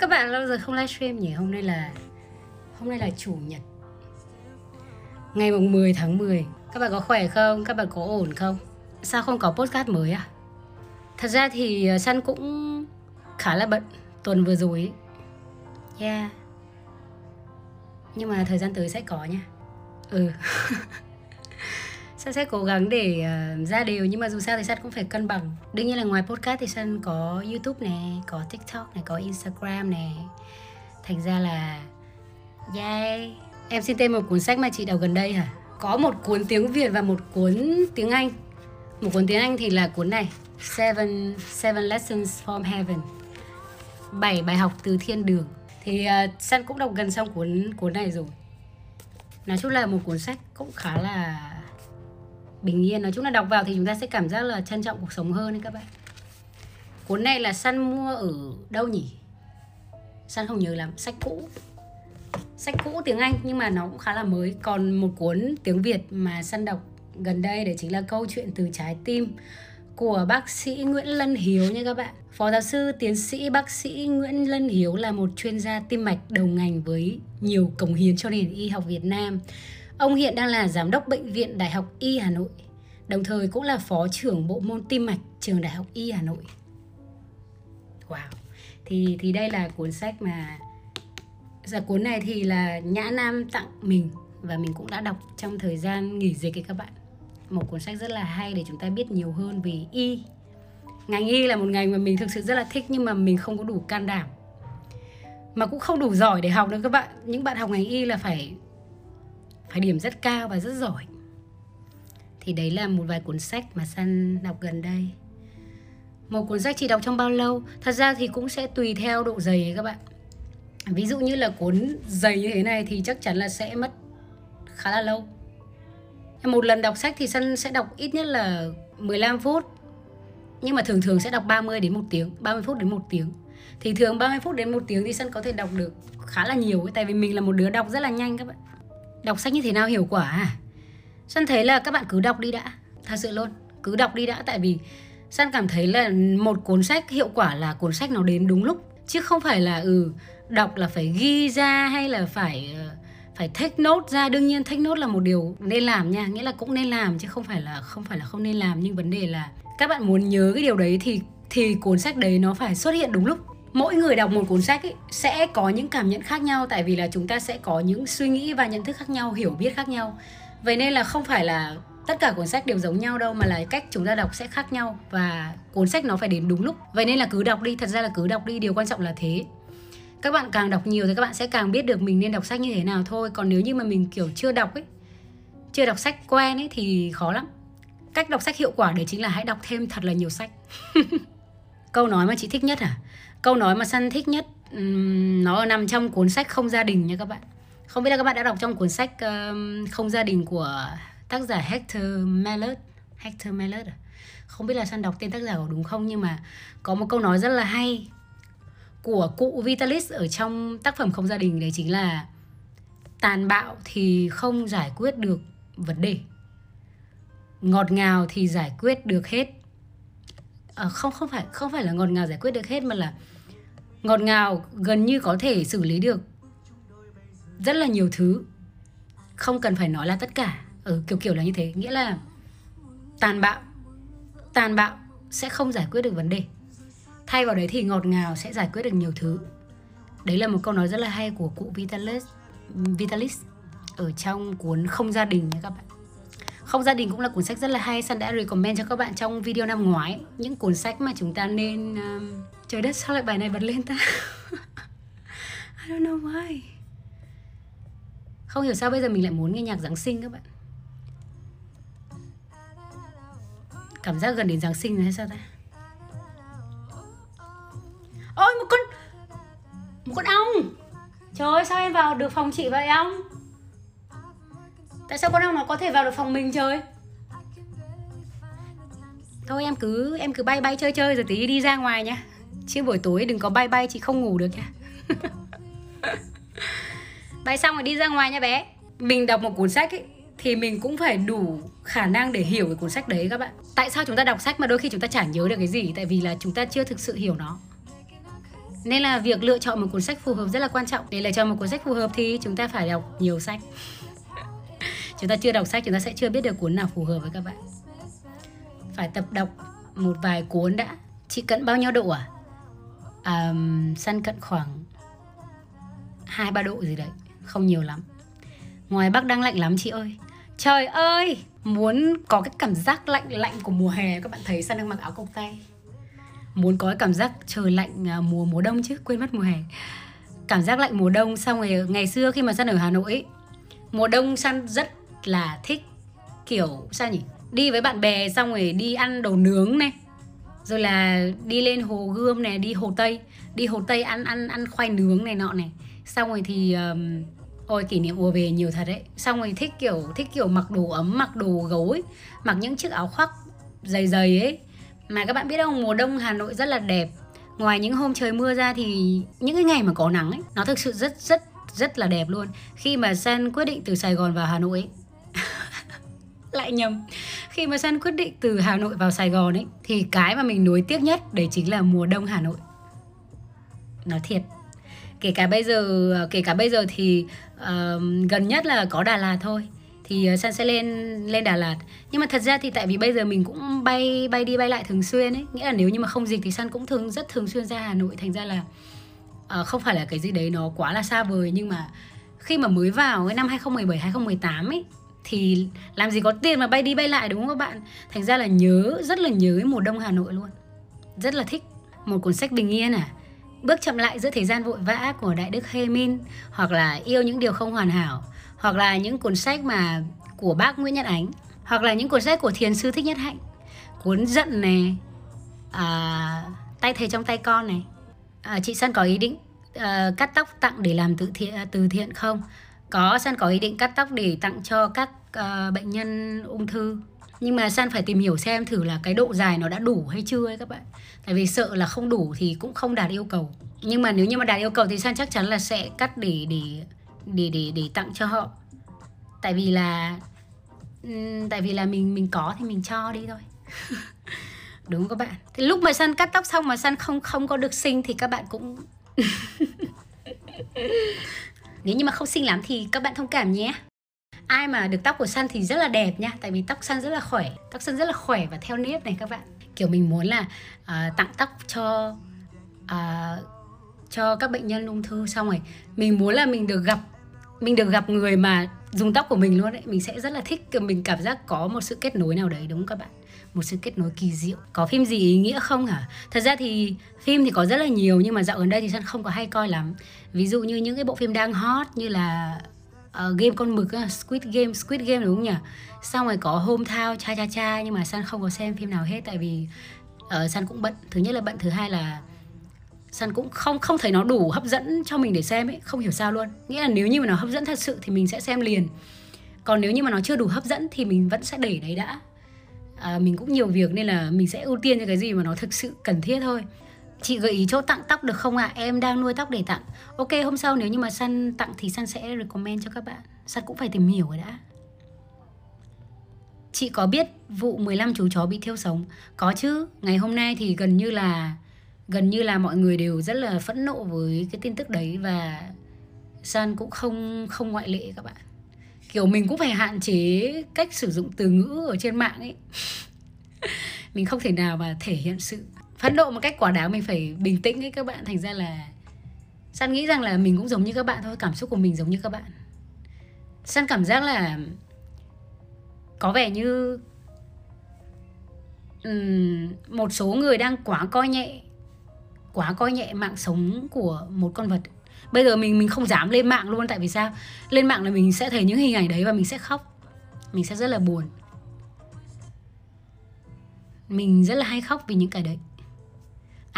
các bạn, lâu rồi không livestream nhỉ Hôm nay là Hôm nay là chủ nhật Ngày mùng 10 tháng 10 Các bạn có khỏe không? Các bạn có ổn không? Sao không có podcast mới à? Thật ra thì ờ, san cũng khá là bận tuần vừa rồi ấy. Yeah Nhưng mà thời gian tới sẽ có nha Ừ Sun sẽ cố gắng để uh, ra đều nhưng mà dù sao thì Sun cũng phải cân bằng. Đương nhiên là ngoài podcast thì Sun có YouTube này, có TikTok này, có Instagram này. Thành ra là yay. Em xin tên một cuốn sách mà chị đọc gần đây hả? Có một cuốn tiếng Việt và một cuốn tiếng Anh. Một cuốn tiếng Anh thì là cuốn này, Seven Seven Lessons from Heaven. bảy bài học từ thiên đường. Thì ờ, uh, Sun cũng đọc gần xong cuốn cuốn này rồi. Nói chung là một cuốn sách cũng khá là bình yên, nói chung là đọc vào thì chúng ta sẽ cảm giác là trân trọng cuộc sống hơn đấy các bạn cuốn này là săn mua ở đâu nhỉ săn không nhớ lắm, sách cũ sách cũ tiếng anh nhưng mà nó cũng khá là mới còn một cuốn tiếng việt mà săn đọc gần đây đấy chính là câu chuyện từ trái tim của bác sĩ Nguyễn Lân Hiếu nha các bạn. Phó giáo sư tiến sĩ bác sĩ Nguyễn Lân Hiếu là một chuyên gia tim mạch đầu ngành với nhiều cống hiến cho nền y học Việt Nam. Ông hiện đang là giám đốc bệnh viện Đại học Y Hà Nội, đồng thời cũng là phó trưởng bộ môn tim mạch trường Đại học Y Hà Nội. Wow. Thì thì đây là cuốn sách mà dạ cuốn này thì là Nhã Nam tặng mình và mình cũng đã đọc trong thời gian nghỉ dịch ấy các bạn. Một cuốn sách rất là hay để chúng ta biết nhiều hơn về y. Ngành y là một ngành mà mình thực sự rất là thích nhưng mà mình không có đủ can đảm mà cũng không đủ giỏi để học nữa các bạn những bạn học ngành y là phải phải điểm rất cao và rất giỏi. Thì đấy là một vài cuốn sách mà San đọc gần đây. Một cuốn sách chỉ đọc trong bao lâu? Thật ra thì cũng sẽ tùy theo độ dày ấy các bạn. Ví dụ như là cuốn dày như thế này thì chắc chắn là sẽ mất khá là lâu. Một lần đọc sách thì San sẽ đọc ít nhất là 15 phút. Nhưng mà thường thường sẽ đọc 30 đến một tiếng 30 phút đến một tiếng. Thì thường 30 phút đến một tiếng thì Sun có thể đọc được khá là nhiều ấy, tại vì mình là một đứa đọc rất là nhanh các bạn. Đọc sách như thế nào hiệu quả à? Săn thấy là các bạn cứ đọc đi đã. Thật sự luôn, Cứ đọc đi đã, Tại vì San cảm thấy là một cuốn sách hiệu quả là cuốn sách nó đến đúng lúc. Chứ không phải là ừ Đọc là phải ghi ra hay là phải ờ, phải take note ra. Đương nhiên take note là một điều nên làm nha, nghĩa là cũng nên làm, chứ không phải là, không phải là không nên làm. Nhưng vấn đề là các bạn muốn nhớ cái điều đấy thì thì cuốn sách đấy nó phải xuất hiện đúng lúc mỗi người đọc một cuốn sách ấy, sẽ có những cảm nhận khác nhau tại vì là chúng ta sẽ có những suy nghĩ và nhận thức khác nhau hiểu biết khác nhau. Vậy nên là không phải là tất cả cuốn sách đều giống nhau đâu mà là cách chúng ta đọc sẽ khác nhau và cuốn sách nó phải đến đúng lúc. Vậy nên là cứ đọc đi thật ra là cứ đọc đi điều quan trọng là thế. Các bạn càng đọc nhiều thì các bạn sẽ càng biết được mình nên đọc sách như thế nào thôi. Còn nếu như mà mình kiểu chưa đọc ấy chưa đọc sách quen ấy thì khó lắm. Cách đọc sách hiệu quả đấy chính là hãy đọc thêm thật là nhiều sách. Câu nói mà chị thích nhất à câu nói mà săn thích nhất um, nó nằm trong cuốn sách không gia đình nha các bạn không biết là các bạn đã đọc trong cuốn sách um, không gia đình của tác giả Hector Mellert Hector Mellert à? không biết là săn đọc tên tác giả có đúng không nhưng mà có một câu nói rất là hay của cụ Vitalis ở trong tác phẩm không gia đình đấy chính là tàn bạo thì không giải quyết được vấn đề ngọt ngào thì giải quyết được hết à, không không phải không phải là ngọt ngào giải quyết được hết mà là ngọt ngào gần như có thể xử lý được rất là nhiều thứ. Không cần phải nói là tất cả. Ở ừ, kiểu kiểu là như thế. Nghĩa là tàn bạo tàn bạo sẽ không giải quyết được vấn đề. Thay vào đấy thì ngọt ngào sẽ giải quyết được nhiều thứ. Đấy là một câu nói rất là hay của cụ Vitalis Vitalis ở trong cuốn không gia đình nha các bạn không gia đình cũng là cuốn sách rất là hay. Sun đã recommend cho các bạn trong video năm ngoái. Những cuốn sách mà chúng ta nên um, trời đất sao lại bài này bật lên ta. I don't know why. Không hiểu sao bây giờ mình lại muốn nghe nhạc Giáng sinh các bạn. Cảm giác gần đến Giáng sinh rồi hay sao ta? Ôi một con Một con ong. Trời ơi sao em vào được phòng chị vậy ong? Tại sao con ong nó có thể vào được phòng mình trời Thôi em cứ em cứ bay bay chơi chơi rồi tí đi ra ngoài nhá. Chứ buổi tối đừng có bay bay chị không ngủ được nha Bay xong rồi đi ra ngoài nha bé. Mình đọc một cuốn sách ấy, thì mình cũng phải đủ khả năng để hiểu cái cuốn sách đấy các bạn. Tại sao chúng ta đọc sách mà đôi khi chúng ta chả nhớ được cái gì? Tại vì là chúng ta chưa thực sự hiểu nó. Nên là việc lựa chọn một cuốn sách phù hợp rất là quan trọng. Để lựa chọn một cuốn sách phù hợp thì chúng ta phải đọc nhiều sách chúng ta chưa đọc sách chúng ta sẽ chưa biết được cuốn nào phù hợp với các bạn. Phải tập đọc một vài cuốn đã. Chị cận bao nhiêu độ à, à săn cận khoảng hai ba độ gì đấy. Không nhiều lắm. Ngoài bắc đang lạnh lắm chị ơi. Trời ơi! Muốn có cái cảm giác lạnh lạnh của mùa hè. Các bạn thấy săn đang mặc áo cộc tay. Muốn có cái cảm giác trời lạnh à, mùa mùa đông chứ. Quên mất mùa hè. Cảm giác lạnh mùa đông. Xong rồi ngày xưa khi mà săn ở hà nội ấy, mùa đông săn rất là thích kiểu sao nhỉ? Đi với bạn bè xong rồi đi ăn đồ nướng này rồi là đi lên hồ gươm này đi hồ tây đi hồ tây ăn ăn ăn khoai nướng này nọ này. Xong rồi thì um, ôi kỷ niệm ùa về nhiều thật đấy. Xong rồi thích kiểu thích kiểu mặc đồ ấm mặc đồ gấu ấy mặc những chiếc áo khoác dày dày ấy. Mà các bạn biết không mùa đông hà nội rất là đẹp. Ngoài những hôm trời mưa ra thì những cái ngày mà có nắng ấy nó thực sự rất rất rất là đẹp luôn. Khi mà San quyết định từ Sài Gòn vào Hà Nội ấy, lại nhầm. Khi mà San quyết định từ Hà Nội vào Sài Gòn ấy thì cái mà mình nuối tiếc nhất đấy chính là mùa đông Hà Nội. Nói thiệt. Kể cả bây giờ kể cả bây giờ thì uh, gần nhất là có Đà Lạt thôi. Thì ờ, San sẽ lên lên Đà Lạt. Nhưng mà thật ra thì tại vì bây giờ mình cũng bay bay đi bay lại thường xuyên ấy nghĩa là nếu như mà không dịch thì San cũng thường rất thường xuyên ra Hà Nội. Thành ra là uh, không phải là cái gì đấy nó quá là xa vời. Nhưng mà khi mà mới vào cái năm 2017 2018 ấy thì làm gì có tiền mà bay đi bay lại đúng không các bạn? Thành ra là nhớ rất là nhớ mùa đông Hà Nội luôn. Rất là thích một cuốn sách bình yên à. Bước chậm lại giữa thời gian vội vã của đại đức Hê Min hoặc là yêu những điều không hoàn hảo hoặc là những cuốn sách mà của bác Nguyễn Nhật Ánh hoặc là những cuốn sách của thiền sư Thích Nhất Hạnh. Cuốn giận này à, tay thầy trong tay con này. À, chị Sân có ý định à, cắt tóc tặng để làm từ thiện từ thiện không? Có san có ý định cắt tóc để tặng cho các uh, bệnh nhân ung thư. Nhưng mà san phải tìm hiểu xem thử là cái độ dài nó đã đủ hay chưa ấy các bạn. Tại vì sợ là không đủ thì cũng không đạt yêu cầu. Nhưng mà nếu như mà đạt yêu cầu thì san chắc chắn là sẽ cắt để để để để để tặng cho họ. Tại vì là tại vì là mình mình có thì mình cho đi thôi. Đúng các bạn. Thì lúc mà san cắt tóc xong mà san không không có được sinh thì các bạn cũng nếu như mà không xinh lắm thì các bạn thông cảm nhé. Ai mà được tóc của săn thì rất là đẹp nha. Tại vì tóc săn rất là khỏe. Tóc săn rất là khỏe và theo nếp này các bạn. Kiểu mình muốn là uh, tặng tóc cho uh, cho các bệnh nhân ung thư xong rồi. Mình muốn là mình được gặp mình được gặp người mà dùng tóc của mình luôn đấy mình sẽ rất là thích mình cảm giác có một sự kết nối nào đấy đúng không các bạn? Một sự kết nối kỳ diệu. Có phim gì ý nghĩa không hả? Thật ra thì phim thì có rất là nhiều nhưng mà dạo gần đây thì sân không có hay coi lắm ví dụ như những cái bộ phim đang hot như là uh, game con mực uh, Squid Game Squid Game đúng không nhỉ? Xong rồi có Hometown cha cha cha nhưng mà San không có xem phim nào hết tại vì uh, San cũng bận. Thứ nhất là bận thứ hai là San cũng không không thấy nó đủ hấp dẫn cho mình để xem ấy không hiểu sao luôn. Nghĩa là nếu như mà nó hấp dẫn thật sự thì mình sẽ xem liền. Còn nếu như mà nó chưa đủ hấp dẫn thì mình vẫn sẽ để đấy đã. À, mình cũng nhiều việc nên là mình sẽ ưu tiên cho cái gì mà nó thực sự cần thiết thôi. Chị gợi ý chỗ tặng tóc được không ạ? À? Em đang nuôi tóc để tặng. Ok, hôm sau nếu như mà Sun tặng thì Sun sẽ recommend cho các bạn. Sun cũng phải tìm hiểu rồi đã. Chị có biết vụ 15 chú chó bị thiêu sống? Có chứ. Ngày hôm nay thì gần như là, Gần như là mọi người đều rất là phẫn nộ với cái tin tức đấy Và Sun cũng không không ngoại lệ các bạn. Kiểu mình cũng phải hạn chế cách sử dụng từ ngữ ở trên mạng ấy. Mình không thể nào mà thể hiện sự phẫn nộ một cách quả đáng mình phải bình tĩnh ấy các bạn. Thành ra là san nghĩ rằng là mình cũng giống như các bạn thôi cảm xúc của mình giống như các bạn. San cảm giác là có vẻ như um, một số người đang quá coi nhẹ quá coi nhẹ mạng sống của một con vật. Bây giờ mình mình không dám lên mạng luôn tại vì sao? Lên mạng là mình sẽ thấy những hình ảnh đấy và mình sẽ khóc. Mình sẽ rất là buồn. Mình rất là hay khóc vì những cái đấy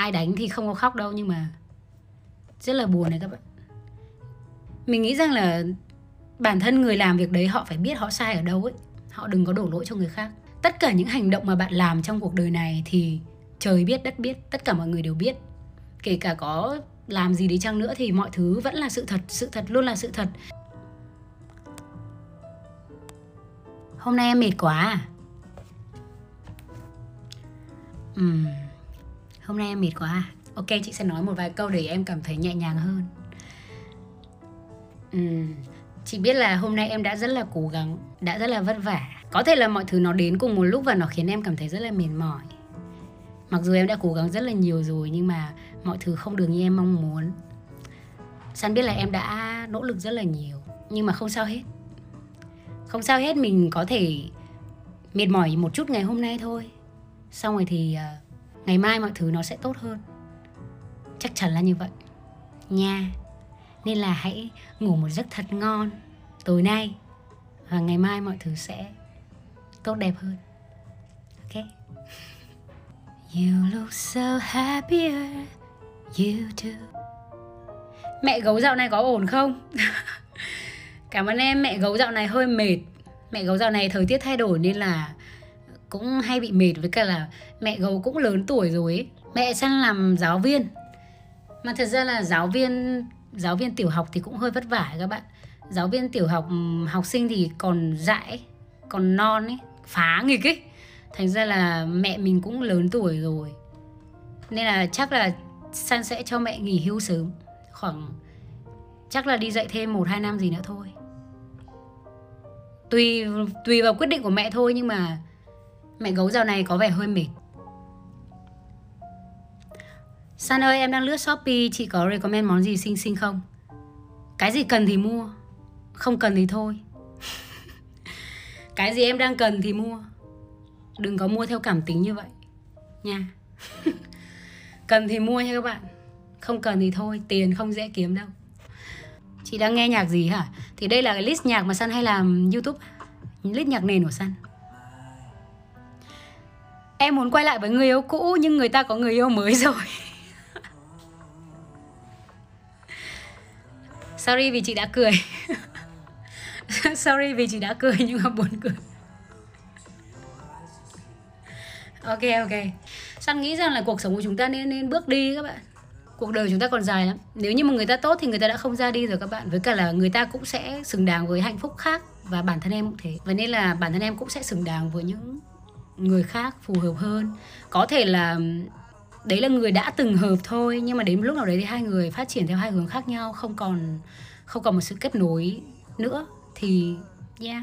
ai đánh thì không có khóc đâu, nhưng mà rất là buồn này các bạn. Mình nghĩ rằng là bản thân người làm việc đấy, họ phải biết họ sai ở đâu ấy. Họ đừng có đổ lỗi cho người khác. Tất cả những hành động mà bạn làm trong cuộc đời này thì trời biết, đất biết, tất cả mọi người đều biết. Kể cả có làm gì đi chăng nữa thì mọi thứ vẫn là sự thật sự thật luôn là sự thật. Hôm nay em mệt quá à? Uhm hôm nay em mệt quá à. Ok chị sẽ nói một vài câu để em cảm thấy nhẹ nhàng hơn. Ừm, chị biết là hôm nay em đã rất là cố gắng đã rất là vất vả. Có thể là mọi thứ nó đến cùng một lúc và nó khiến em cảm thấy rất là mệt mỏi. Mặc dù em đã cố gắng rất là nhiều rồi nhưng mà mọi thứ không được như em mong muốn. San biết là em đã nỗ lực rất là nhiều nhưng mà không sao hết. Không sao hết mình có thể mệt mỏi một chút ngày hôm nay thôi. Xong rồi thì uh, ngày mai mọi thứ nó sẽ tốt hơn. Chắc chắn là như vậy. Nha. Nên là hãy ngủ một giấc thật ngon tối nay. Và ngày mai mọi thứ sẽ tốt đẹp hơn. Ok? You look so happier. You do. Mẹ gấu dạo này có ổn không? Cảm ơn em, mẹ gấu dạo này hơi mệt. Mẹ gấu dạo này thời tiết thay đổi nên là cũng hay bị mệt với cả là mẹ gấu cũng lớn tuổi rồi ấy. Mẹ sang làm giáo viên. Mà thật ra là giáo viên giáo viên tiểu học thì cũng hơi vất vả các bạn. Giáo viên tiểu học ừ, học sinh thì còn dại còn non ấy, phá nghịch ấy. Thành ra là mẹ mình cũng lớn tuổi rồi. Nên là chắc là san sẽ cho mẹ nghỉ hưu sớm. Khoảng chắc là đi dạy thêm một hai năm gì nữa thôi. Tùy tùy vào quyết định của mẹ thôi nhưng mà mẹ gấu dạo này có vẻ hơi mệt. San ơi, em đang lướt Shopee, Chị có recommend món gì xinh xinh không? Cái gì cần thì mua, Không cần thì thôi. Cái gì em đang cần thì mua. Đừng có mua theo cảm tính như vậy, nha. Cần thì mua nha các bạn, không cần thì thôi, tiền không dễ kiếm đâu. Chị đang nghe nhạc gì hả? Thì đây là cái list nhạc mà San hay làm youtube, list nhạc nền của San em muốn quay lại với người yêu cũ, nhưng người ta có người yêu mới rồi. Sorry vì chị đã cười. Sorry vì chị đã cười, nhưng mà buồn cười. Ok ok. Săn nghĩ rằng là cuộc sống của chúng ta nên nên bước đi các bạn. Cuộc đời chúng ta còn dài lắm. Nếu như mà người ta tốt thì người ta đã không ra đi rồi các bạn. Với cả là người ta cũng sẽ xứng đáng với hạnh phúc khác và bản thân em cũng thế. Và nên là bản thân em cũng sẽ xứng đáng với những người khác phù hợp hơn. Có thể là đấy là người đã từng hợp thôi, nhưng mà đến lúc nào đấy thì hai người phát triển theo hai hướng khác nhau, không còn không còn một sự kết nối nữa, thì yeah.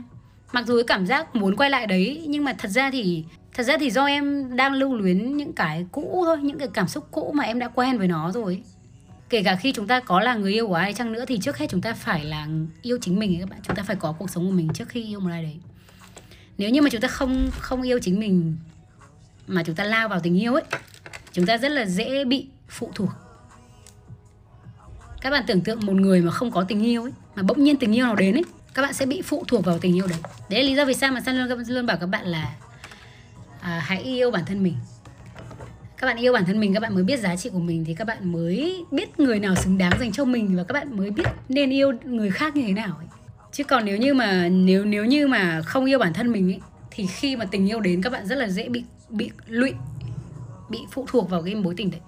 Mặc dù cái cảm giác muốn quay lại đấy, nhưng mà thật ra thì, thật ra thì do em đang lưu luyến những cái cũ thôi, những cái cảm xúc cũ mà em đã quen với nó rồi. Kể cả khi chúng ta có là người yêu của ai chăng nữa thì trước hết chúng ta phải là yêu chính mình ấy các bạn. Chúng ta phải có cuộc sống của mình trước khi yêu một ai đấy nếu như mà chúng ta không không yêu chính mình mà chúng ta lao vào tình yêu ấy chúng ta rất là dễ bị phụ thuộc. Các bạn tưởng tượng một người mà không có tình yêu ấy mà bỗng nhiên tình yêu nào đến ấy các bạn sẽ bị phụ thuộc vào tình yêu đấy. Đấy là lý do vì sao mà san luôn luôn bảo các bạn là à, hãy yêu bản thân mình. Các bạn yêu bản thân mình các bạn mới biết giá trị của mình thì các bạn mới biết người nào xứng đáng dành cho mình và các bạn mới biết nên yêu người khác như thế nào ấy chứ còn nếu như mà nếu nếu như mà không yêu bản thân mình ấy, thì khi mà tình yêu đến các bạn rất là dễ bị bị lụy bị phụ thuộc vào cái mối tình đấy.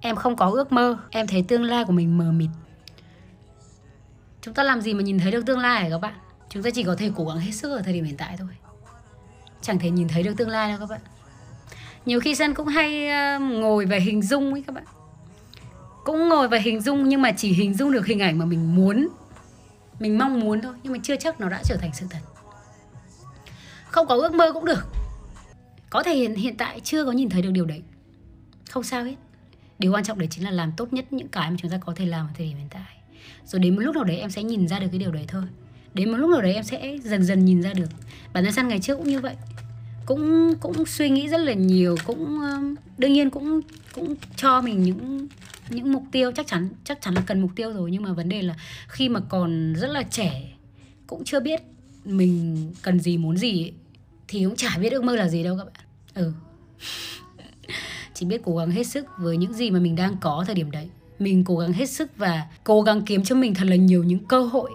Em không có ước mơ em thấy tương lai của mình mờ mịt. Chúng ta làm gì mà nhìn thấy được tương lai hả các bạn? Chúng ta chỉ có thể cố gắng hết sức ở thời điểm hiện tại thôi. Chẳng thể nhìn thấy được tương lai đâu các bạn. Nhiều khi sân cũng hay ờ, ngồi và hình dung ấy các bạn. Cũng ngồi và hình dung nhưng mà chỉ hình dung được hình ảnh mà mình muốn mình mong muốn thôi, nhưng mà chưa chắc nó đã trở thành sự thật. Không có ước mơ cũng được. Có thể hiện hiện tại chưa có nhìn thấy được điều đấy. Không sao hết. Điều quan trọng đấy chính là làm tốt nhất những cái mà chúng ta có thể làm ở thời điểm hiện tại. Rồi đến một lúc nào đấy em sẽ nhìn ra được cái điều đấy thôi. Đến một lúc nào đấy em sẽ dần dần nhìn ra được. Bản thân săn ngày trước cũng như vậy. Cũng cũng suy nghĩ rất là nhiều, cũng đương nhiên cũng cũng cho mình những những mục tiêu chắc chắn chắc chắn là cần mục tiêu rồi nhưng mà vấn đề là khi mà còn rất là trẻ cũng chưa biết mình cần gì muốn gì ấy, thì cũng chả biết ước mơ là gì đâu các bạn. Ừ. Chỉ biết cố gắng hết sức với những gì mà mình đang có thời điểm đấy. Mình cố gắng hết sức và cố gắng kiếm cho mình thật là nhiều những cơ hội.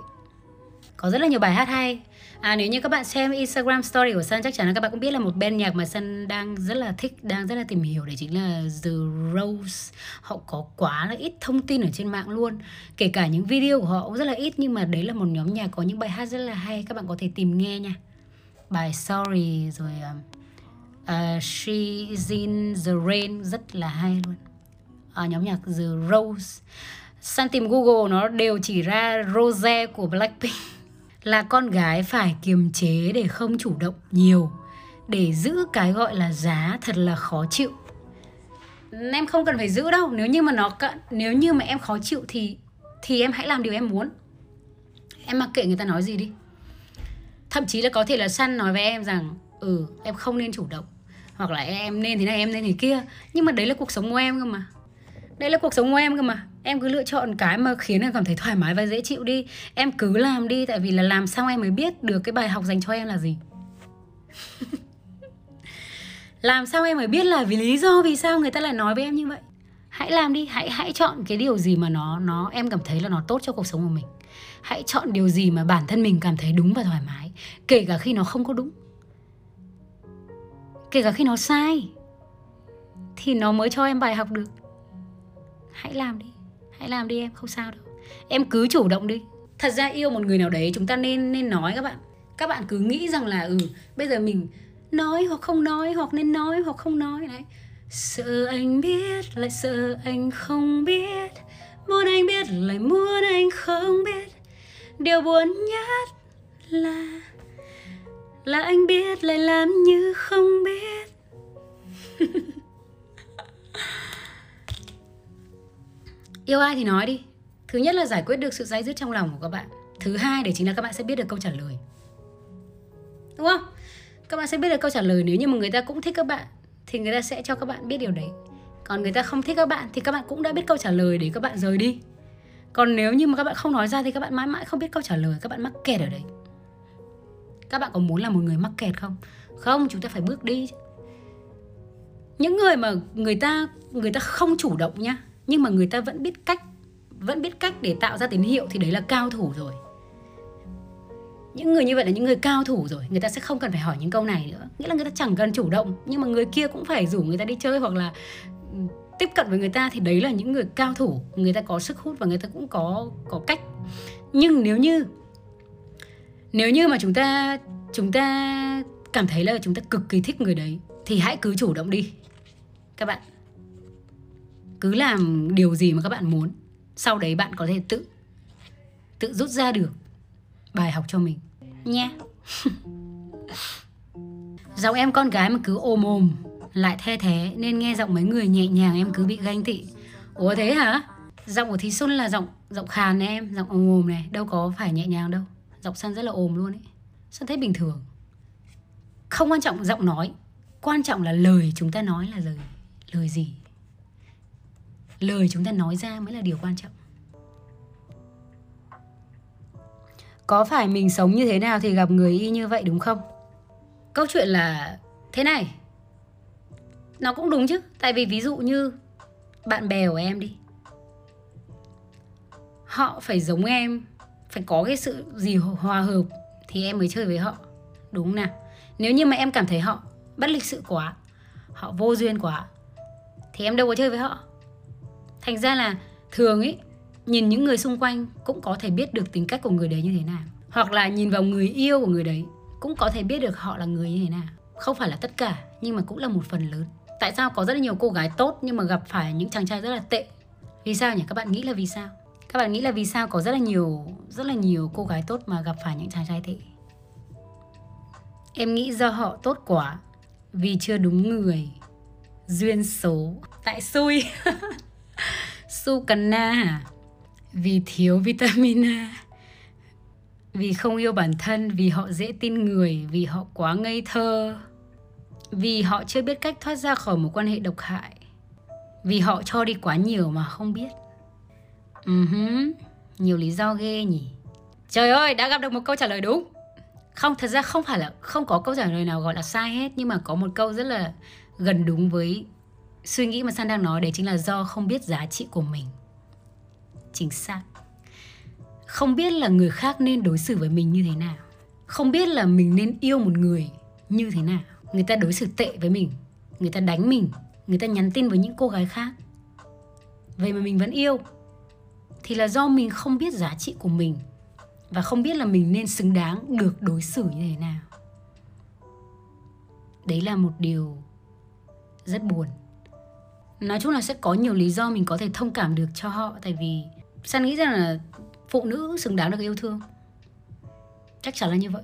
Có rất là nhiều bài hát hay. À, nếu như các bạn xem Instagram story của Sun chắc chắn là các bạn cũng biết là một band nhạc mà Sun đang rất là thích, đang rất là tìm hiểu đấy chính là The Rose. Họ có quá là ít thông tin ở trên mạng luôn. Kể cả những video của họ cũng rất là ít nhưng mà đấy là một nhóm nhạc có những bài hát rất là hay các bạn có thể tìm nghe nha. bài Sorry rồi um, à, uh, She is in the Rain rất là hay luôn À, nhóm nhạc The Rose Sun tìm Google nó đều chỉ ra Rose của Blackpink là con gái phải kiềm chế để không chủ động nhiều, để giữ cái gọi là giá thật là khó chịu. Em không cần phải giữ đâu, nếu như mà nó nếu như mà em khó chịu thì thì em hãy làm điều em muốn. Em mặc kệ người ta nói gì đi. Thậm chí là có thể là săn nói với em rằng ừ em không nên chủ động. Hoặc là, em nên thế này, em nên thế kia. Nhưng mà đấy là cuộc sống của em cơ mà. Đây là cuộc sống của em cơ mà em cứ lựa chọn cái mà khiến em cảm thấy thoải mái và dễ chịu đi. Em cứ làm đi tại vì là làm sao em mới biết được cái bài học dành cho em là gì. Làm sao em mới biết là vì lý do vì sao người ta lại nói với em như vậy. Hãy làm đi hãy hãy chọn cái điều gì mà nó nó em cảm thấy là nó tốt cho cuộc sống của mình. Hãy chọn điều gì mà bản thân mình cảm thấy đúng và thoải mái kể cả khi nó không có đúng. Kể cả khi nó sai thì nó mới cho em bài học được. Hãy làm đi hãy làm đi em, không sao đâu. Em cứ chủ động đi. Thật ra yêu một người nào đấy, chúng ta nên nên nói các bạn. Các bạn cứ nghĩ rằng là ừ bây giờ mình nói hoặc không nói, hoặc nên nói hoặc không nói, đấy. Sợ anh biết, lại sợ anh không biết. Muốn anh biết, lại muốn anh không biết. Điều buồn nhất là là anh biết, lại làm như không biết. yêu ai thì nói đi. Thứ nhất là giải quyết được sự dây dứt trong lòng của các bạn. Thứ hai để chính là các bạn sẽ biết được câu trả lời. Đúng không? Các bạn sẽ biết được câu trả lời. Nếu như mà người ta cũng thích các bạn, thì người ta sẽ cho các bạn biết điều đấy. Còn người ta không thích các bạn, thì các bạn cũng đã biết câu trả lời để các bạn rời đi. Còn nếu như mà các bạn không nói ra, thì các bạn mãi mãi không biết câu trả lời. Các bạn mắc kẹt ở đấy. Các bạn có muốn là một người mắc kẹt không? Không, chúng ta phải bước đi. Những người mà người ta người ta không chủ động nhá nhưng mà người ta vẫn biết cách, vẫn biết cách để tạo ra tín hiệu thì đấy là cao thủ rồi. Những người như vậy là những người cao thủ rồi, người ta sẽ không cần phải hỏi những câu này nữa. Nghĩa là người ta chẳng cần chủ động, nhưng mà người kia cũng phải rủ người ta đi chơi hoặc là ừ, tiếp cận với người ta thì đấy là những người cao thủ. Người ta có sức hút và người ta cũng có có cách. Nhưng nếu như nếu như mà chúng ta chúng ta cảm thấy là chúng ta cực kỳ thích người đấy thì hãy cứ chủ động đi. Các bạn cứ làm điều gì mà các bạn muốn, sau đấy bạn có thể tự tự rút ra được bài học cho mình. Nha. Giọng em con gái mà cứ ôm ôm lại the thế, nên nghe giọng mấy người nhẹ nhàng em cứ bị ganh tị. Ủa thế hả? Giọng của thí xuân là giọng giọng khàn này em, giọng ồm ồm này, đâu có phải nhẹ nhàng đâu. Giọng săn rất là ồm luôn ấy. Săn thấy bình thường. Không quan trọng giọng nói, quan trọng là lời chúng ta nói là lời lời gì lời chúng ta nói ra mới là điều quan trọng. Có phải mình sống như thế nào thì gặp người y như vậy đúng không? Câu chuyện là thế này. Nó cũng đúng chứ. Tại vì ví dụ như bạn bè của em đi. Họ phải giống em phải có cái sự gì hòa hợp thì em mới chơi với họ. Đúng nào. Nếu như mà em cảm thấy họ bất lịch sự quá họ vô duyên quá thì em đâu có chơi với họ thành ra là thường ấy, nhìn những người xung quanh cũng có thể biết được tính cách của người đấy như thế nào. Hoặc là nhìn vào người yêu của người đấy cũng có thể biết được họ là người như thế nào. Không phải là tất cả, nhưng mà cũng là một phần lớn. Tại sao có rất là nhiều cô gái tốt nhưng mà gặp phải những chàng trai rất là tệ? Vì sao nhỉ? Các bạn nghĩ là vì sao? Các bạn nghĩ là vì sao có rất là nhiều, rất là nhiều cô gái tốt mà gặp phải những chàng trai tệ? Em nghĩ do họ tốt quá vì chưa đúng người, duyên số. Tại xui. su vì thiếu vitamin A. Vì không yêu bản thân, vì họ dễ tin người, vì họ quá ngây thơ. Vì họ chưa biết cách thoát ra khỏi một quan hệ độc hại. Vì họ cho đi quá nhiều mà không biết. Uh-huh. nhiều lý do ghê nhỉ. Trời ơi, đã gặp được một câu trả lời đúng. Không, thật ra không phải là không có câu trả lời nào gọi là sai hết, nhưng mà có một câu rất là gần đúng với suy nghĩ mà san đang nói đấy chính là do không biết giá trị của mình. Chính xác. Không biết là người khác nên đối xử với mình như thế nào. Không biết là mình nên yêu một người như thế nào. Người ta đối xử tệ với mình, người ta đánh mình, người ta nhắn tin với những cô gái khác. Vậy mà mình vẫn yêu. Thì là do mình không biết giá trị của mình và không biết là mình nên xứng đáng được đối xử như thế nào. Đấy là một điều rất buồn nói chung là sẽ có nhiều lý do mình có thể thông cảm được cho họ, tại vì san nghĩ rằng là phụ nữ xứng đáng được yêu thương. Chắc chắn là như vậy.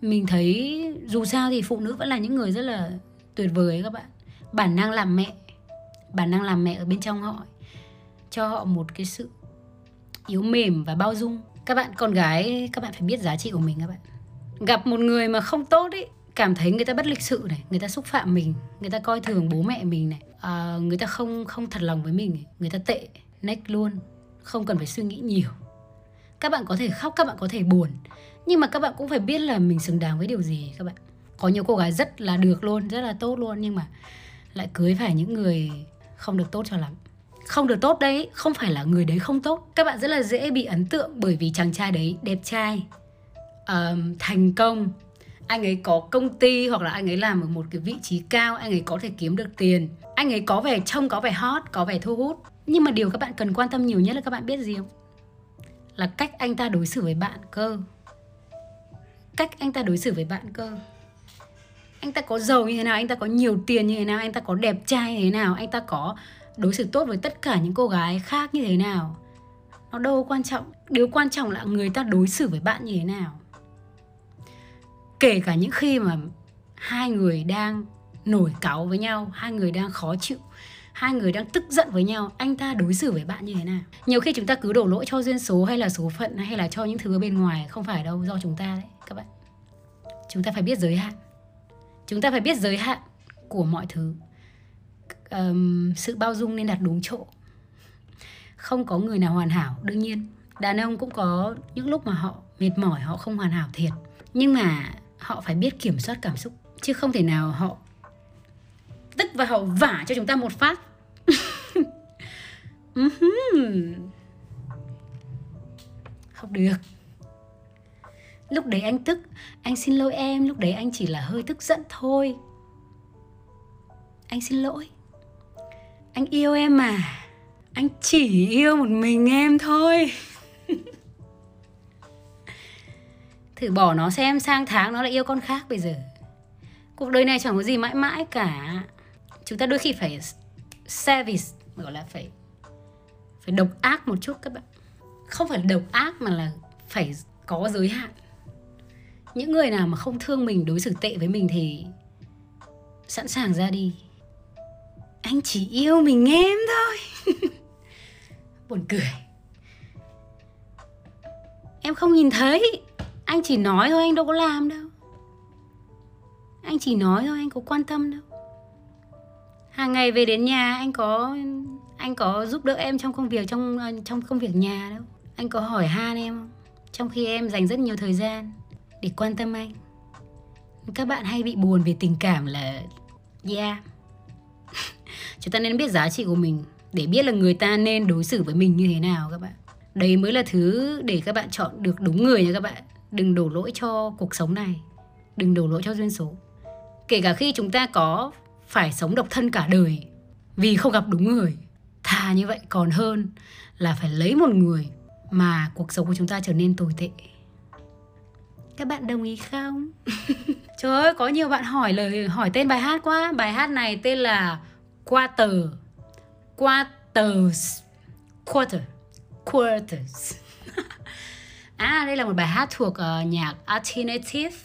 Mình thấy dù sao thì phụ nữ vẫn là những người rất là tuyệt vời ấy các bạn. Bản năng làm mẹ, bản năng làm mẹ ở bên trong họ cho họ một cái sự yếu mềm và bao dung. Các bạn, con gái, các bạn phải biết giá trị của mình các bạn. Gặp một người mà không tốt ấy cảm thấy người ta bất lịch sự này người ta xúc phạm mình người ta coi thường bố mẹ mình này. À, người ta không không thật lòng với mình này. người ta tệ nách luôn không cần phải suy nghĩ nhiều. Các bạn có thể khóc các bạn có thể buồn nhưng mà các bạn cũng phải biết là mình xứng đáng với điều gì các bạn. Có nhiều cô gái rất là được luôn rất là tốt luôn nhưng mà lại cưới phải những người không được tốt cho lắm. Không được tốt đấy không phải là người đấy không tốt. Các bạn rất là dễ bị ấn tượng bởi vì chàng trai đấy đẹp trai um, thành công anh ấy có công ty hoặc là anh ấy làm ở một cái vị trí cao, anh ấy có thể kiếm được tiền. Anh ấy có vẻ trông, có vẻ hot, có vẻ thu hút. Nhưng mà điều các bạn cần quan tâm nhiều nhất là các bạn biết gì không? Là cách anh ta đối xử với bạn cơ. Cách anh ta đối xử với bạn cơ. Anh ta có giàu như thế nào, anh ta có nhiều tiền như thế nào, anh ta có đẹp trai như thế nào, anh ta có đối xử tốt với tất cả những cô gái khác như thế nào? Nó đâu quan trọng, điều quan trọng là người ta đối xử với bạn như thế nào? Kể cả những khi mà hai người đang nổi cáu với nhau hai người đang khó chịu hai người đang tức giận với nhau anh ta đối xử với bạn như thế nào? Nhiều khi chúng ta cứ đổ lỗi cho duyên số hay là số phận hay là cho những thứ bên ngoài không phải đâu do chúng ta đấy các bạn. Chúng ta phải biết giới hạn. Chúng ta phải biết giới hạn của mọi thứ. Um, sự bao dung nên đặt đúng chỗ. Không có người nào hoàn hảo đương nhiên. Đàn ông cũng có những lúc mà họ mệt mỏi họ không hoàn hảo thiệt. Nhưng mà họ phải biết kiểm soát cảm xúc, chứ không thể nào họ tức và họ vả cho chúng ta một phát. Không được. Lúc đấy anh tức, anh xin lỗi em, lúc đấy anh chỉ là hơi tức giận thôi. Anh xin lỗi. Anh yêu em mà. Anh chỉ yêu một mình em thôi. Thử bỏ nó xem sang tháng nó lại yêu con khác bây giờ. Cuộc đời này chẳng có gì mãi mãi cả. Chúng ta đôi khi phải service gọi là phải phải độc ác một chút các bạn. Không phải độc ác mà là phải có giới hạn. Những người nào mà không thương mình, đối xử tệ với mình thì sẵn sàng ra đi. Anh chỉ yêu mình em thôi. Buồn cười. Em không nhìn thấy anh chỉ nói thôi, anh đâu có làm đâu. Anh chỉ nói thôi, anh có quan tâm đâu. Hàng ngày về đến nhà, anh có anh có giúp đỡ em trong công việc, trong trong công việc nhà đâu. Anh có hỏi han em không? Trong khi em dành rất nhiều thời gian để quan tâm anh. Các bạn hay bị buồn về tình cảm là, yeah. Chúng ta nên biết giá trị của mình. Để biết là người ta nên đối xử với mình như thế nào các bạn. Đấy mới là thứ để các bạn chọn được đúng người nha các bạn đừng đổ lỗi cho cuộc sống này. Đừng đổ lỗi cho duyên số. Kể cả khi chúng ta có phải sống độc thân cả đời vì không gặp đúng người, thà như vậy còn hơn là phải lấy một người mà cuộc sống của chúng ta trở nên tồi tệ. Các bạn đồng ý không? Trời ơi, có nhiều bạn hỏi lời, hỏi tên bài hát quá. Bài hát này tên là quarter. Quarters. Quarter. Quarters à đây là một bài hát thuộc uh, nhạc alternative.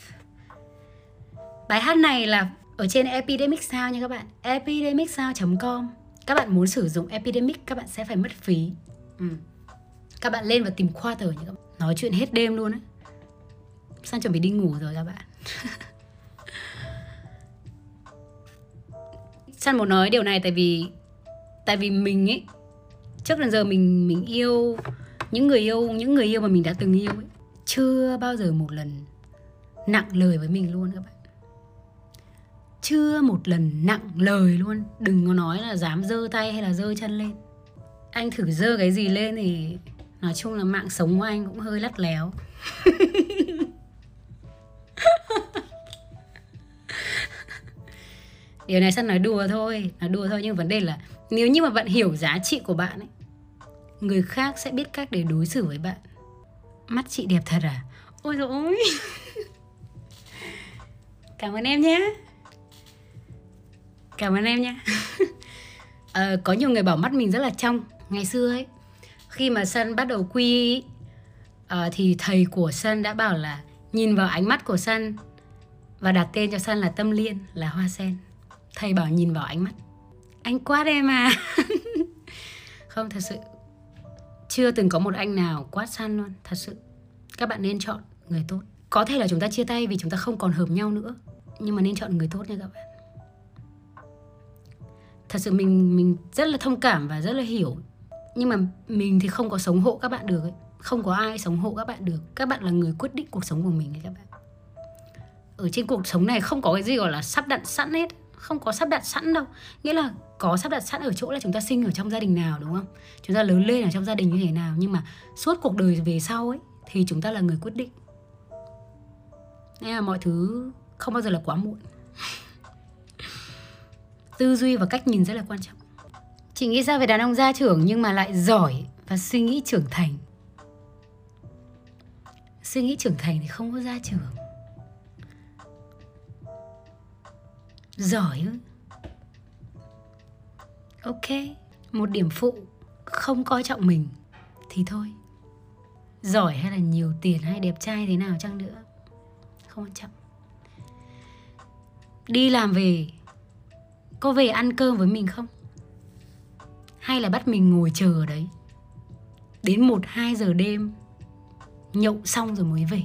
Bài hát này là ở trên epidemic sound nha các bạn. Epidemic sound.com các bạn muốn sử dụng epidemic các bạn sẽ phải mất phí. Ừ. các bạn lên và tìm quarter nha các bạn. Nói chuyện hết đêm luôn á. Sang chuẩn bị đi ngủ rồi các bạn. San muốn nói điều này tại vì tại vì mình ấy trước đến giờ mình mình yêu những người yêu, những người yêu mà mình đã từng yêu ấy, chưa bao giờ một lần nặng lời với mình luôn các bạn. Chưa một lần nặng lời luôn. Đừng có nói là dám giơ tay hay là giơ chân lên. Anh thử giơ cái gì lên thì nói chung là mạng sống của anh cũng hơi lắt léo. Điều này sẵn nói đùa thôi, nói đùa thôi. Nhưng vấn đề là nếu như mà bạn hiểu giá trị của bạn ấy người khác sẽ biết cách để đối xử với bạn. Mắt chị đẹp thật à? Ôi dồi ôi. Cảm ơn em nhé. Cảm ơn em nhé. À, có nhiều người bảo mắt mình rất là trong ngày xưa ấy. Khi mà sân bắt đầu quy à, thì thầy của sân đã bảo là nhìn vào ánh mắt của sân và đặt tên cho sân là tâm liên là hoa sen. Thầy bảo nhìn vào ánh mắt. Anh quát em à. Không thật sự chưa từng có một anh nào quát săn luôn, thật sự. Các bạn nên chọn người tốt. Có thể là chúng ta chia tay vì chúng ta không còn hợp nhau nữa, nhưng mà nên chọn người tốt nha các bạn. Thật sự mình mình rất là thông cảm và rất là hiểu, nhưng mà mình thì không có sống hộ các bạn được ấy. Không có ai sống hộ các bạn được. Các bạn là người quyết định cuộc sống của mình ấy các bạn. Ở trên cuộc sống này không có cái gì gọi là sắp đặt sẵn hết, không có sắp đặt sẵn đâu. Nghĩa là có sắp đặt sẵn ở chỗ là chúng ta sinh ở trong gia đình nào, đúng không? Chúng ta lớn lên ở trong gia đình như thế nào. Nhưng mà suốt cuộc đời về sau ấy, thì chúng ta là người quyết định. Nên là mọi thứ không bao giờ là quá muộn. Tư duy và cách nhìn rất là quan trọng. Chị nghĩ sao về đàn ông gia trưởng nhưng mà lại giỏi và suy nghĩ trưởng thành? Suy nghĩ trưởng thành thì không có gia trưởng. Giỏi ư? Ok, một điểm phụ, không coi trọng mình, thì thôi. Giỏi hay là nhiều tiền hay đẹp trai thế nào chăng nữa, không quan trọng. Đi làm về, có về ăn cơm với mình không? Hay là bắt mình ngồi chờ ở đấy? Đến một, hai giờ đêm, nhậu xong rồi mới về.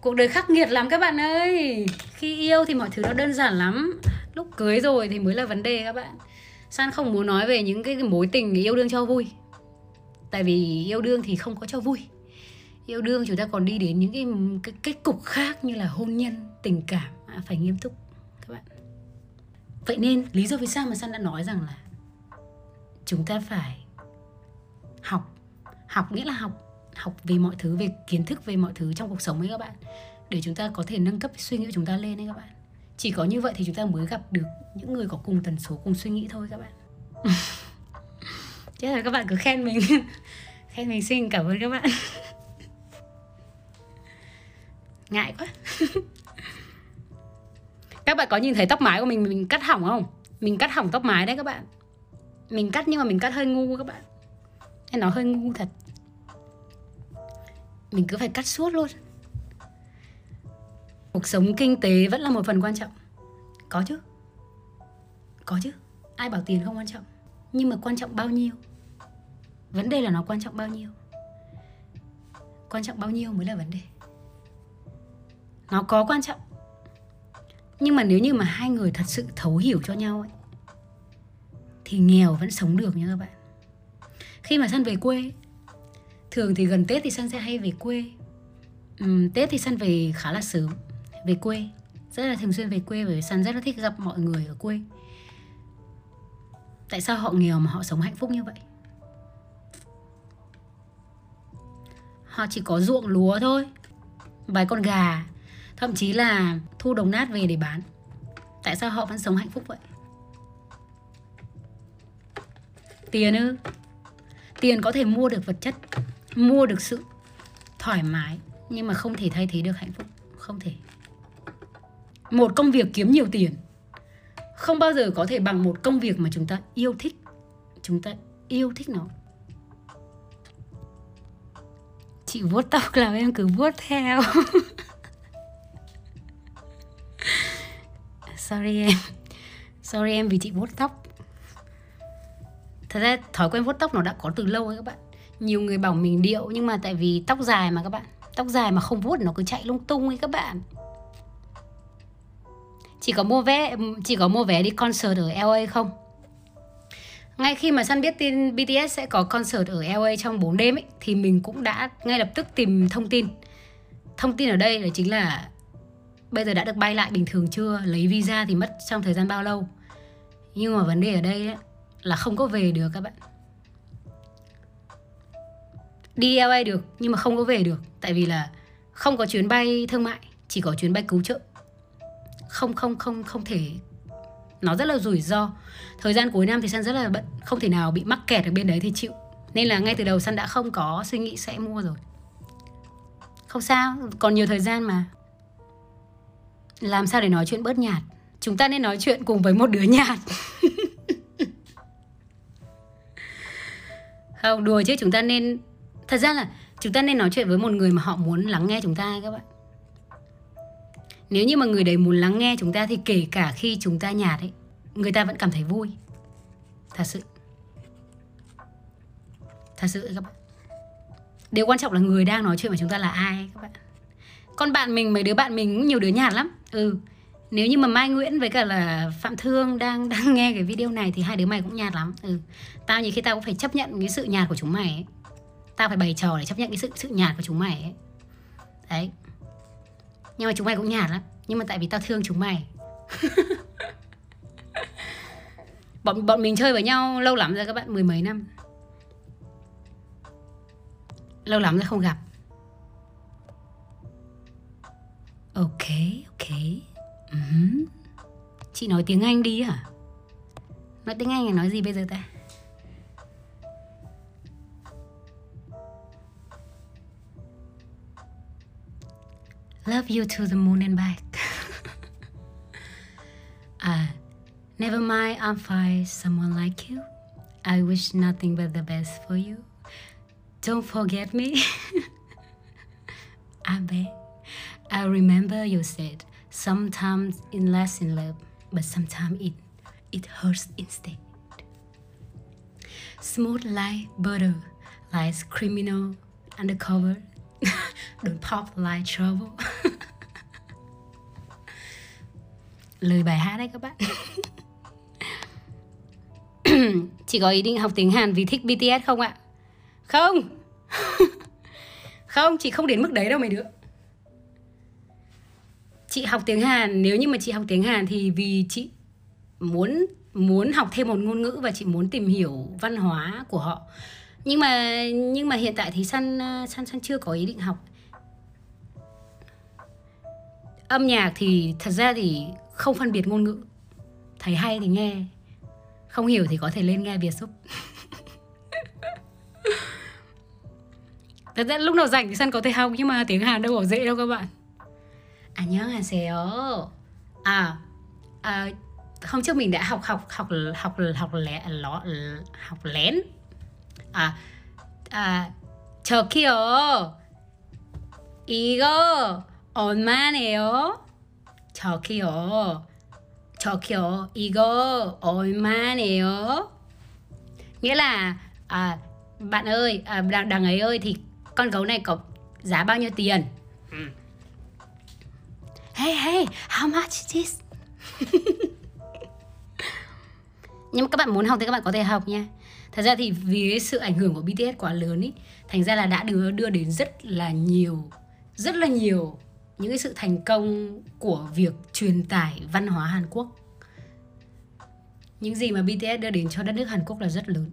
Cuộc đời khắc nghiệt lắm các bạn ơi. Khi yêu thì mọi thứ nó đơn giản lắm lúc cưới rồi thì mới là vấn đề các bạn. San không muốn nói về những cái mối tình yêu đương cho vui. Tại vì yêu đương thì không có cho vui. Yêu đương chúng ta còn đi đến những cái cái kết cục khác như là hôn nhân tình cảm à, phải nghiêm túc các bạn. Vậy nên lý do vì sao mà san đã nói rằng là chúng ta phải học học nghĩa là học học về mọi thứ về kiến thức về mọi thứ trong cuộc sống ấy các bạn để chúng ta có thể nâng cấp suy nghĩ của chúng ta lên đấy các bạn chỉ có như vậy thì chúng ta mới gặp được những người có cùng tần số, cùng suy nghĩ thôi các bạn. Chứ là các bạn cứ khen mình. Khen mình xinh, cảm ơn các bạn. Ngại quá. Các bạn có nhìn thấy tóc mái của mình mình cắt hỏng không? Mình cắt hỏng tóc mái đấy các bạn. Mình cắt nhưng mà mình cắt hơi ngu các bạn. Em nói hơi ngu thật. Mình cứ phải cắt suốt luôn cuộc sống kinh tế vẫn là một phần quan trọng. Có chứ. Có chứ. Ai bảo tiền không quan trọng? Nhưng mà quan trọng bao nhiêu? Vấn đề là nó quan trọng bao nhiêu? Quan trọng bao nhiêu mới là vấn đề? Nó có quan trọng. Nhưng mà nếu như mà hai người thật sự thấu hiểu cho nhau ấy thì nghèo vẫn sống được nha các bạn. Khi mà săn về quê thường thì gần tết thì săn sẽ hay về quê. Uhm, tết thì săn về khá là sớm về quê. Rất là thường xuyên về quê bởi vì rất là thích gặp mọi người ở quê. Tại sao họ nghèo mà họ sống hạnh phúc như vậy? Họ chỉ có ruộng lúa thôi, vài con gà, thậm chí là thu đồng nát về để bán. Tại sao họ vẫn sống hạnh phúc vậy? Tiền ư? Tiền có thể mua được vật chất, mua được sự thoải mái, nhưng mà không thể thay thế được hạnh phúc. Không thể một công việc kiếm nhiều tiền. Không bao giờ có thể bằng một công việc mà chúng ta yêu thích. Chúng ta yêu thích nó. Chị vuốt tóc làm em cứ vuốt theo. Sorry em. Sorry em vì chị vuốt tóc. Thật ra thói quen vuốt tóc nó đã có từ lâu ấy các bạn. Nhiều người bảo mình điệu nhưng mà tại vì tóc dài mà các bạn. Tóc dài mà không vuốt nó cứ chạy lung tung ấy các bạn chỉ có mua vé chỉ có mua vé đi concert ở LA không? Ngay khi mà săn biết tin BTS sẽ có concert ở LA trong 4 đêm ấy, thì mình cũng đã ngay lập tức tìm thông tin. Thông tin ở đây là chính là bây giờ đã được bay lại bình thường chưa lấy visa thì mất trong thời gian bao lâu. Nhưng mà vấn đề ở đây ấy, là không có về được các bạn. Đi LA được nhưng mà không có về được tại vì là không có chuyến bay thương mại chỉ có chuyến bay cứu trợ không không không không thể, nó rất là rủi ro. Thời gian cuối năm thì san rất là bận, không thể nào bị mắc kẹt ở bên đấy thì chịu. Nên là ngay từ đầu san đã không có suy nghĩ sẽ mua rồi. Không sao, còn nhiều thời gian mà. Làm sao để nói chuyện bớt nhạt? Chúng ta nên nói chuyện cùng với một đứa nhạt. Không, đùa chứ, chúng ta nên, thật ra là chúng ta nên nói chuyện với một người mà họ muốn lắng nghe chúng ta các bạn nếu như mà người đấy muốn lắng nghe chúng ta thì kể cả khi chúng ta nhạt ấy, người ta vẫn cảm thấy vui. Thật sự. Thật sự các bạn. Điều quan trọng là người đang nói chuyện với chúng ta là ai các bạn. Con bạn mình, mấy đứa bạn mình cũng nhiều đứa nhạt lắm. Ừ. Nếu như mà Mai Nguyễn với cả là Phạm Thương đang đang nghe cái video này thì hai đứa mày cũng nhạt lắm. Ừ. Tao nhiều khi tao cũng phải chấp nhận cái sự nhạt của chúng mày ấy. tao phải bày trò để chấp nhận cái sự sự nhạt của chúng mày ấy. đấy nhưng mà chúng mày cũng nhạt lắm. Nhưng mà tại vì tao thương chúng mày. Bọn bọn mình chơi với nhau lâu lắm rồi các bạn mười mấy năm. Lâu lắm rồi không gặp. Ok ok. Uh-huh. chị nói tiếng anh đi à nói tiếng anh là nói gì bây giờ ta Love you to the moon and back. uh, never mind, I'll find someone like you. I wish nothing but the best for you. Don't forget me. I beg. I remember you said sometimes in less in love, but sometimes it it hurts instead. Smooth like butter, like criminal undercover. Đừng pop like trouble. Lời bài hát đấy các bạn. Chị có ý định học tiếng Hàn vì thích BTS không ạ? Không. không, chị không đến mức đấy đâu mày đứa. Chị học tiếng Hàn, nếu như mà chị học tiếng Hàn thì vì chị muốn muốn học thêm một ngôn ngữ và chị muốn tìm hiểu văn hóa của họ nhưng mà nhưng mà hiện tại thì san san san chưa có ý định học âm nhạc thì thật ra thì không phân biệt ngôn ngữ. Thấy hay thì nghe. Không hiểu thì có thể lên nghe việt súp thật ra lúc nào rảnh thì săn có thể học nhưng mà tiếng hàn đâu có dễ đâu các bạn. À nhớ hàn xéo à, à hôm trước mình đã học học học học học lé ló học lén. À à chờ kia 이거 얼마네요? 저기요. 저기요. 이거 얼마네요? Nghĩa là à, bạn ơi, à, đằng, đằng ấy ơi thì con gấu này có giá bao nhiêu tiền? Ừ. Hey hey, how much is this? Nhưng mà các bạn muốn học thì các bạn có thể học nha thật ra thì vì cái sự ảnh hưởng của BTS quá lớn ý thành ra là đã đưa đưa đến rất là nhiều rất là nhiều những cái sự thành công của việc truyền tải văn hóa Hàn Quốc. Những gì mà BTS đưa đến cho đất nước Hàn Quốc là rất lớn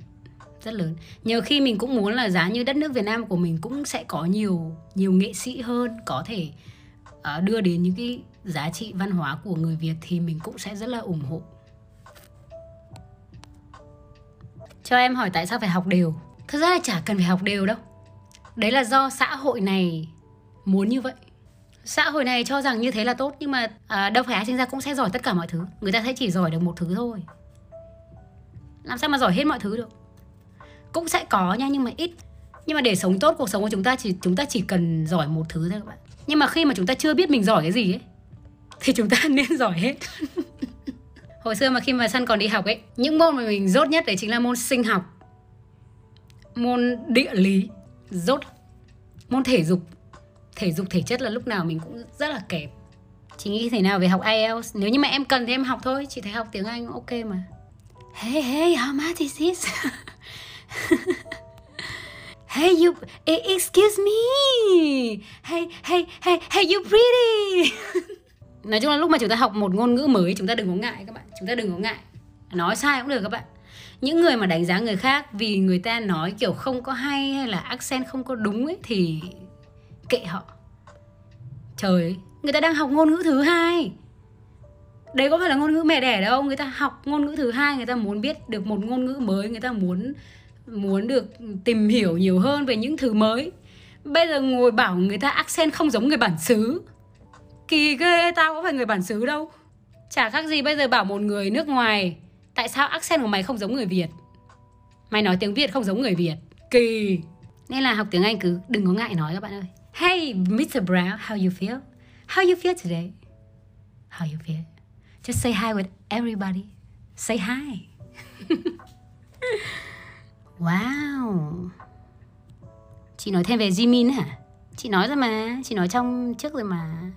rất lớn. Nhiều khi mình cũng muốn là giá như đất nước Việt Nam của mình cũng sẽ có nhiều nhiều nghệ sĩ hơn có thể uh, đưa đến những cái giá trị văn hóa của người Việt thì mình cũng sẽ rất là ủng hộ. Cho em hỏi tại sao phải học đều? Thực ra là chả cần phải học đều đâu. Đấy là do xã hội này muốn như vậy xã hội này cho rằng như thế là tốt nhưng mà à, đâu phải ai sinh ra cũng sẽ giỏi tất cả mọi thứ. Người ta sẽ chỉ giỏi được một thứ thôi. Làm sao mà giỏi hết mọi thứ được? Cũng sẽ có nha nhưng mà ít. Nhưng mà để sống tốt cuộc sống của chúng ta chỉ chúng ta chỉ cần giỏi một thứ thôi các bạn. Nhưng mà khi mà chúng ta chưa biết mình giỏi cái gì ấy thì chúng ta nên giỏi hết. Hồi xưa mà khi mà săn còn đi học ấy những môn mà mình dốt nhất đấy chính là môn sinh học. Môn địa lý dốt môn thể dục thể dục thể chất là lúc nào mình cũng rất là kém. Chị nghĩ thế nào về học IELTS? Nếu như mà em cần thì em học thôi. Chị thấy học tiếng Anh ok mà. Hey hey how much is this? Hey you excuse me. Hey hey hey hey you pretty. Nói chung là lúc mà chúng ta học một ngôn ngữ mới chúng ta đừng có ngại các bạn. Chúng ta đừng có ngại. Nói sai cũng được các bạn. Những người mà đánh giá người khác vì người ta nói kiểu không có hay hay là accent không có đúng ấy thì kệ họ. Trời, người ta đang học ngôn ngữ thứ hai. Đấy có phải là ngôn ngữ mẹ đẻ đâu, người ta học ngôn ngữ thứ hai, người ta muốn biết được một ngôn ngữ mới, người ta muốn muốn được tìm hiểu nhiều hơn về những thứ mới. Bây giờ ngồi bảo người ta accent không giống người bản xứ. Kỳ ghê, tao có phải người bản xứ đâu. Chả khác gì bây giờ bảo một người nước ngoài, Tại sao accent của mày không giống người Việt? Mày nói tiếng Việt không giống người Việt. Kỳ. Nên là học tiếng Anh cứ đừng có ngại nói các bạn ơi. Hey Mr. Brown, how you feel? How you feel today? How you feel? Just say hi with everybody Say hi Wow Chị nói thêm về Jimin hả? Chị nói rồi mà Chị nói trong trước rồi mà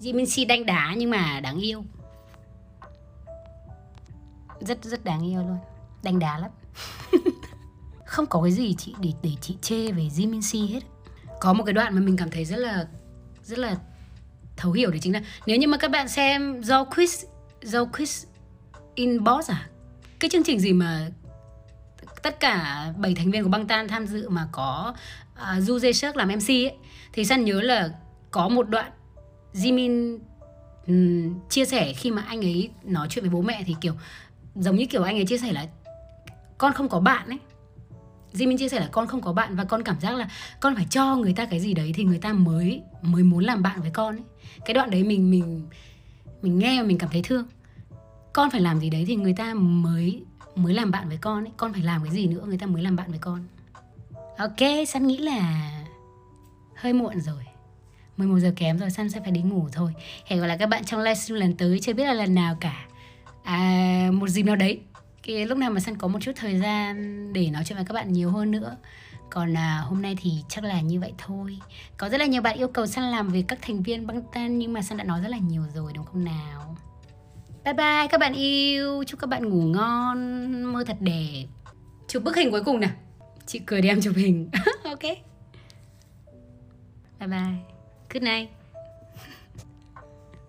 Jimin si đánh đá nhưng mà đáng yêu Rất rất đáng yêu luôn Đánh đá lắm Không có cái gì chị để, để chị chê về Jimin si hết có một cái đoạn mà mình cảm thấy rất là Rất là thấu hiểu đấy chính là Nếu như mà các bạn xem do quiz Do quiz Inbox à Cái chương trình gì mà tất cả bảy thành viên của băng tan tham dự mà có à, uh, Du Jae Suk làm MC ấy thì San nhớ là có một đoạn Jimin um, chia sẻ khi mà anh ấy nói chuyện với bố mẹ thì kiểu giống như kiểu anh ấy chia sẻ là con không có bạn ấy. Jimin chia sẻ là con không có bạn và con cảm giác là con phải cho người ta cái gì đấy thì người ta mới mới muốn làm bạn với con ấy. Cái đoạn đấy mình mình mình nghe và mình cảm thấy thương. Con phải làm gì đấy thì người ta mới mới làm bạn với con ấy. Con phải làm cái gì nữa người ta mới làm bạn với con. Ok San nghĩ là hơi muộn rồi. 11 giờ kém rồi San sẽ phải đi ngủ thôi. Hẹn gặp lại các bạn trong livestream lần tới. Chưa biết là lần nào cả. À, Một dịp nào đấy cái Lúc nào mà Săn có một chút thời gian Để nói chuyện với các bạn nhiều hơn nữa. Còn à, hôm nay thì chắc là như vậy thôi. Có rất là nhiều bạn yêu cầu Săn làm về các thành viên băng tan Nhưng mà Săn đã nói rất là nhiều rồi đúng không nào? Bye bye các bạn yêu. Chúc các bạn ngủ ngon. Mơ thật đẹp. Chụp bức hình cuối cùng nào. Chị cười đi em chụp hình. Ok. Bye bye. Good night.